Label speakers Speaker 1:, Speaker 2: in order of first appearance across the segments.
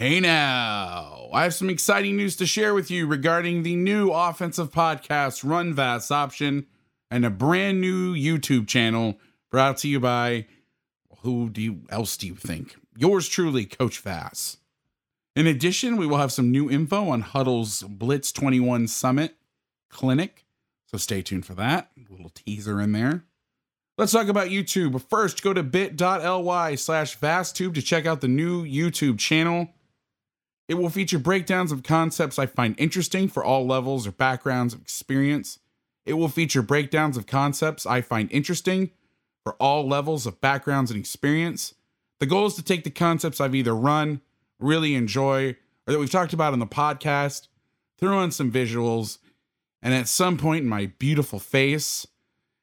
Speaker 1: Hey now, I have some exciting news to share with you regarding the new offensive podcast Run Vass option and a brand new YouTube channel brought to you by who do you else do you think? Yours truly, Coach Vass. In addition, we will have some new info on Hudl's Blitz 21 Summit Clinic, so stay tuned for that. A little teaser in there. Let's talk about YouTube. First, go to bit.ly slash vasstube to check out the new YouTube channel. It will feature breakdowns of concepts I find interesting for all levels or backgrounds of experience. It will feature breakdowns of concepts I find interesting for all levels of backgrounds and experience. The goal is to take the concepts I've either run, really enjoy, or that we've talked about on the podcast, throw in some visuals, and at some point in my beautiful face,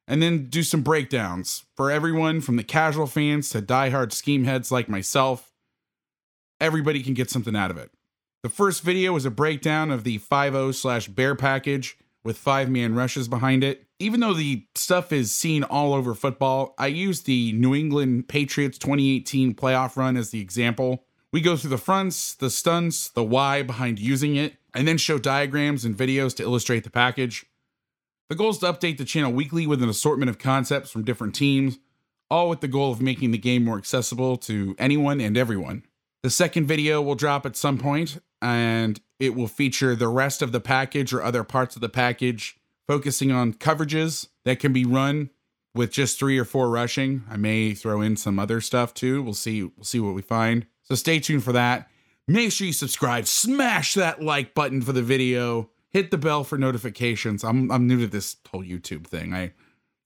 Speaker 1: and then do some breakdowns for everyone from the casual fans to diehard scheme heads like myself. Everybody can get something out of it. The first video is a breakdown of the 5 slash bear package with five man rushes behind it. Even though the stuff is seen all over football, I use the New England Patriots 2018 playoff run as the example. We go through the fronts, the stunts, the why behind using it, and then show diagrams and videos to illustrate the package. The goal is to update the channel weekly with an assortment of concepts from different teams, all with the goal of making the game more accessible to anyone and everyone. The second video will drop at some point, and it will feature the rest of the package or other parts of the package, focusing on coverages that can be run with just three or four rushing. I may throw in some other stuff too. We'll see. We'll see what we find. So stay tuned for that. Make sure you subscribe, smash that like button for the video, hit the bell for notifications. I'm I'm new to this whole YouTube thing. I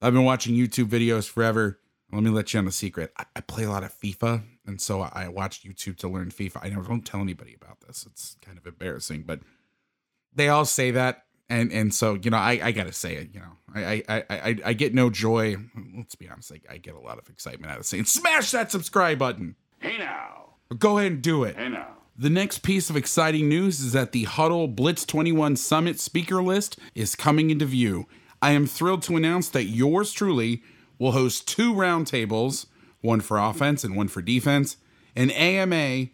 Speaker 1: I've been watching YouTube videos forever. Let me let you on a secret. I, I play a lot of FIFA, and so I watch YouTube to learn FIFA. I never don't tell anybody about this. It's kind of embarrassing, but they all say that, and and so you know I I gotta say it. You know I I I I get no joy. Let's be honest. I, I get a lot of excitement out of saying smash that subscribe button.
Speaker 2: Hey now.
Speaker 1: Go ahead and do it.
Speaker 2: Hey now.
Speaker 1: The next piece of exciting news is that the Hudl Blitz 21 Summit speaker list is coming into view. I am thrilled to announce that yours truly will host two roundtables, one for offense and one for defense, an AMA,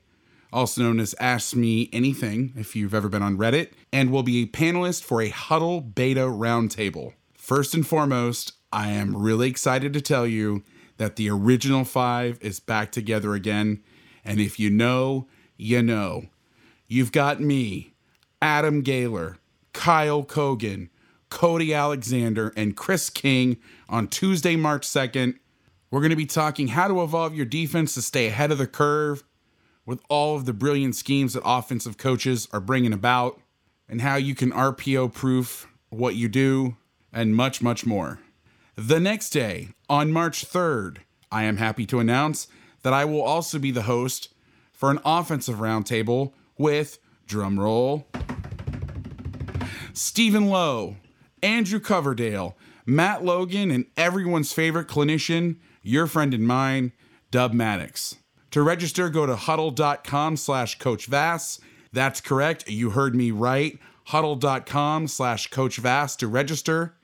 Speaker 1: also known as Ask Me Anything if you've ever been on Reddit, and will be a panelist for a Hudl Beta roundtable. First and foremost, I am really excited to tell you that the original five is back together again. And if you know, you know. You've got me, Adam Gaylor, Kyle Kogan, Cody Alexander, and Chris King on Tuesday, March 2nd. We're going to be talking how to evolve your defense to stay ahead of the curve with all of the brilliant schemes that offensive coaches are bringing about, and how you can RPO proof what you do, and much, much more. The next day, on March 3rd, I am happy to announce that I will also be the host for an offensive roundtable with, drumroll, Stephen Lowe, Andrew Coverdale, Matt Logan, and everyone's favorite clinician, your friend and mine, Dub Maddox. To register, go to hudl.com slash Coach Vass. That's correct. You heard me right. Hudl.com slash Coach Vass to register.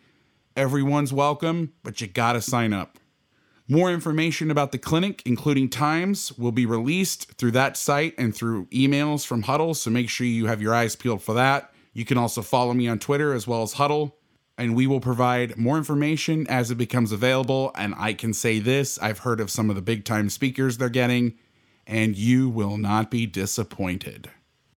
Speaker 1: Everyone's welcome, but you gotta sign up. More information about the clinic, including times, will be released through that site and through emails from Hudl, so make sure you have your eyes peeled for that. You can also follow me on Twitter as well as Hudl, and we will provide more information as it becomes available. And I can say this I've heard of some of the big time speakers they're getting, and you will not be disappointed.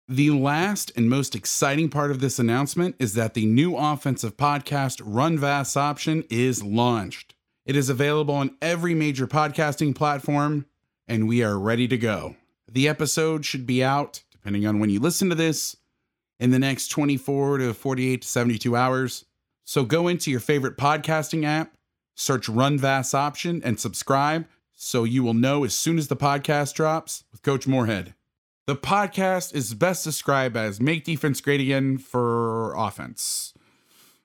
Speaker 1: The last and most exciting part of this announcement is that the new offensive podcast Run Vass option is launched. It is available on every major podcasting platform, and we are ready to go. The episode should be out, depending on when you listen to this, in the next 24 to 48 to 72 hours. So go into your favorite podcasting app, search Run Vass option, and subscribe so you will know as soon as the podcast drops with Coach Moorhead. The podcast is best described as Make Defense Great Again for Offense.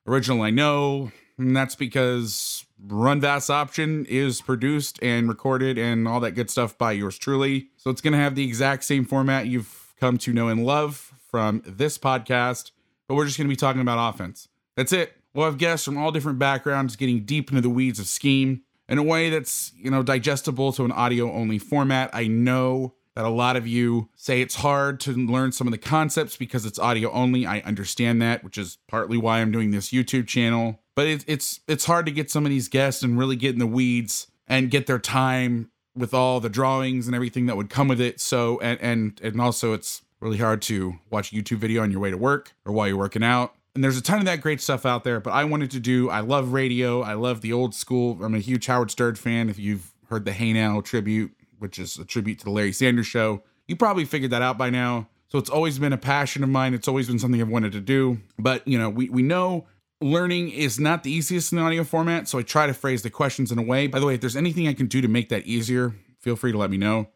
Speaker 1: Original, I know, and that's because Run Vass option is produced and recorded and all that good stuff by yours truly. So it's going to have the exact same format you've come to know and love from this podcast, but we're just going to be talking about offense. That's it. We'll have guests from all different backgrounds getting deep into the weeds of scheme in a way that's, you know, digestible to an audio only format. I know that a lot of you say it's hard to learn some of the concepts because it's audio only. I understand that, which is partly why I'm doing this YouTube channel. But it, it's it's hard to get some of these guests and really get in the weeds and get their time with all the drawings and everything that would come with it. So and and and also it's really hard to watch a YouTube video on your way to work or while you're working out. And there's a ton of that great stuff out there, but I wanted to do I love radio. I love the old school. I'm a huge Howard Stern fan. If you've heard the Hey Now tribute, which is a tribute to the Larry Sanders show, you probably figured that out by now. So it's always been a passion of mine. It's always been something I've wanted to do. But you know, we we know learning is not the easiest in the audio format, so I try to phrase the questions in a way. By the way, if there's anything I can do to make that easier, feel free to let me know.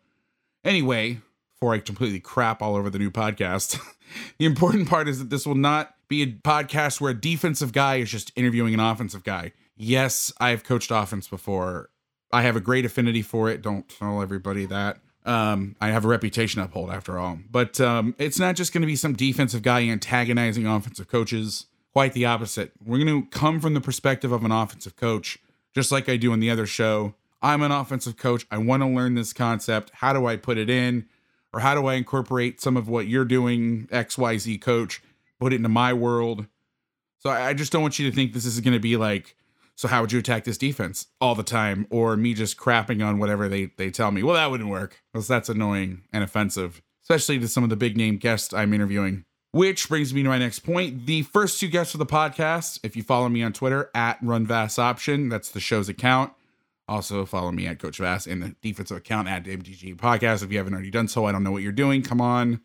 Speaker 1: Anyway, before I completely crap all over the new podcast, the important part is that this will not be a podcast where a defensive guy is just interviewing an offensive guy. Yes, I've coached offense before. I have a great affinity for it. Don't tell everybody that. Um, I have a reputation to uphold after all. But um, it's not just going to be some defensive guy antagonizing offensive coaches. Quite the opposite. We're going to come from the perspective of an offensive coach, just like I do on the other show. I'm an offensive coach. I want to learn this concept. How do I put it in? Or how do I incorporate some of what you're doing, XYZ coach, put it into my world? So I just don't want you to think this is going to be like, so how would you attack this defense all the time? Or me just crapping on whatever they, they tell me. Well, that wouldn't work because that's annoying and offensive, especially to some of the big name guests I'm interviewing. Which brings me to my next point. The first two guests of the podcast, if you follow me on Twitter at RunVassOption, that's the show's account. Also follow me at Coach Vass and the defensive account at MDG Podcast. If you haven't already done so, I don't know what you're doing. Come on.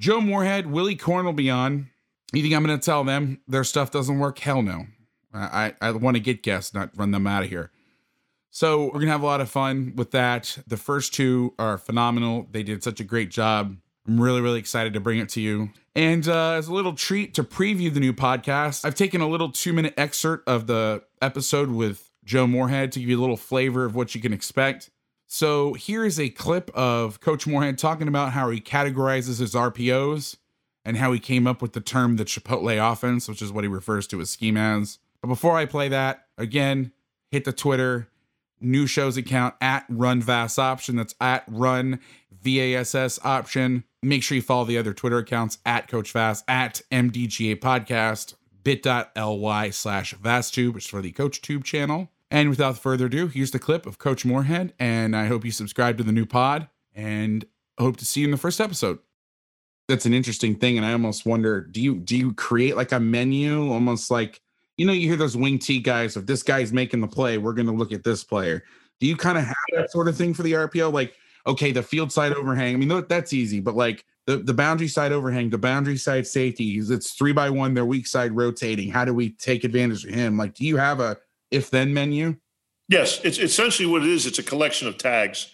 Speaker 1: Joe Moorhead, Willy Korn will be on. You think I'm going to tell them their stuff doesn't work? Hell no. I, I, want to get guests, not run them out of here. So we're going to have a lot of fun with that. The first two are phenomenal. They did such a great job. I'm really, really excited to bring it to you. And uh, as a little treat to preview the new podcast, I've taken a little two minute excerpt of the episode with Joe Moorhead to give you a little flavor of what you can expect. So here is a clip of Coach Moorhead talking about how he categorizes his RPOs and how he came up with the term the Chipotle offense, which is what he refers to as scheme as. But before I play that, again, hit the Twitter, new shows account at Run Vass Option. That's at Run VASS Option. Make sure you follow the other Twitter accounts at Coach Vass, at MDGA Podcast, bit.ly slash VassTube, which is for the Coach Tube channel. And without further ado, here's the clip of Coach Moorhead. And I hope you subscribe to the new pod and hope to see you in the first episode. That's an interesting thing. And I almost wonder, do you do you create like a menu almost like you know, you hear those wing T guys, if this guy's making the play, we're gonna look at this player. Do you kind of have that sort of thing for the RPO? Like, okay, the field side overhang. I mean, that's easy, but like the, the boundary side overhang, the boundary side safeties, it's three by one, their weak side rotating. How do we take advantage of him? Like, do you have a if then menu?
Speaker 2: Yes, it's essentially what it is. It's a collection of tags.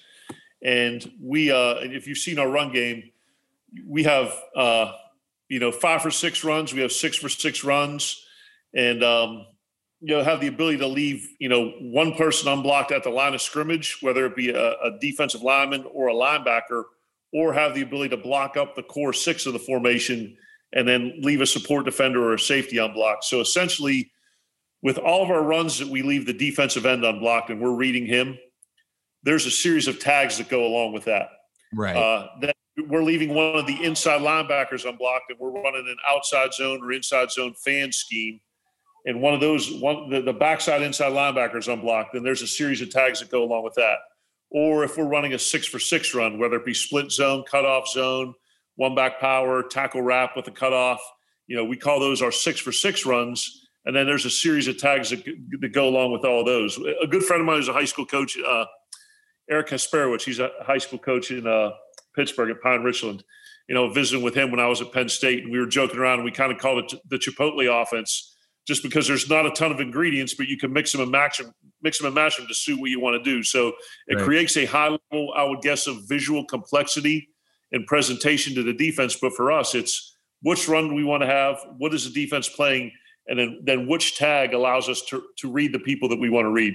Speaker 2: And we, uh, if you've seen our run game, we have, uh, you know, five for six runs. We have six for six runs, and um, you know, have the ability to leave, you know, one person unblocked at the line of scrimmage, whether it be a, a defensive lineman or a linebacker, or have the ability to block up the core six of the formation and then leave a support defender or a safety unblocked. So essentially, with all of our runs that we leave the defensive end unblocked and we're reading him, there's a series of tags that go along with that.
Speaker 1: Right. Uh,
Speaker 2: that we're leaving one of the inside linebackers unblocked and we're running an outside zone or inside zone fan scheme. And one of those, one the, the backside inside linebackers unblocked, then there's a series of tags that go along with that. Or if we're running a six for six run, whether it be split zone, cutoff zone, one back power, tackle wrap with a cutoff, you know, we call those our six for six runs and then there's a series of tags that, that go along with all of those. A good friend of mine is a high school coach, uh, Eric Kasperowicz. He's a high school coach in uh, Pittsburgh at Pine Richland. You know, visiting with him when I was at Penn State, and we were joking around. and We kind of called it the Chipotle offense, just because there's not a ton of ingredients, but you can mix them and match them, mix them and match them to suit what you want to do. So it right. creates a high level, I would guess, of visual complexity and presentation to the defense. But for us, it's which run do we want to have? What is the defense playing? and then then which tag allows us to to read the people that we want to read.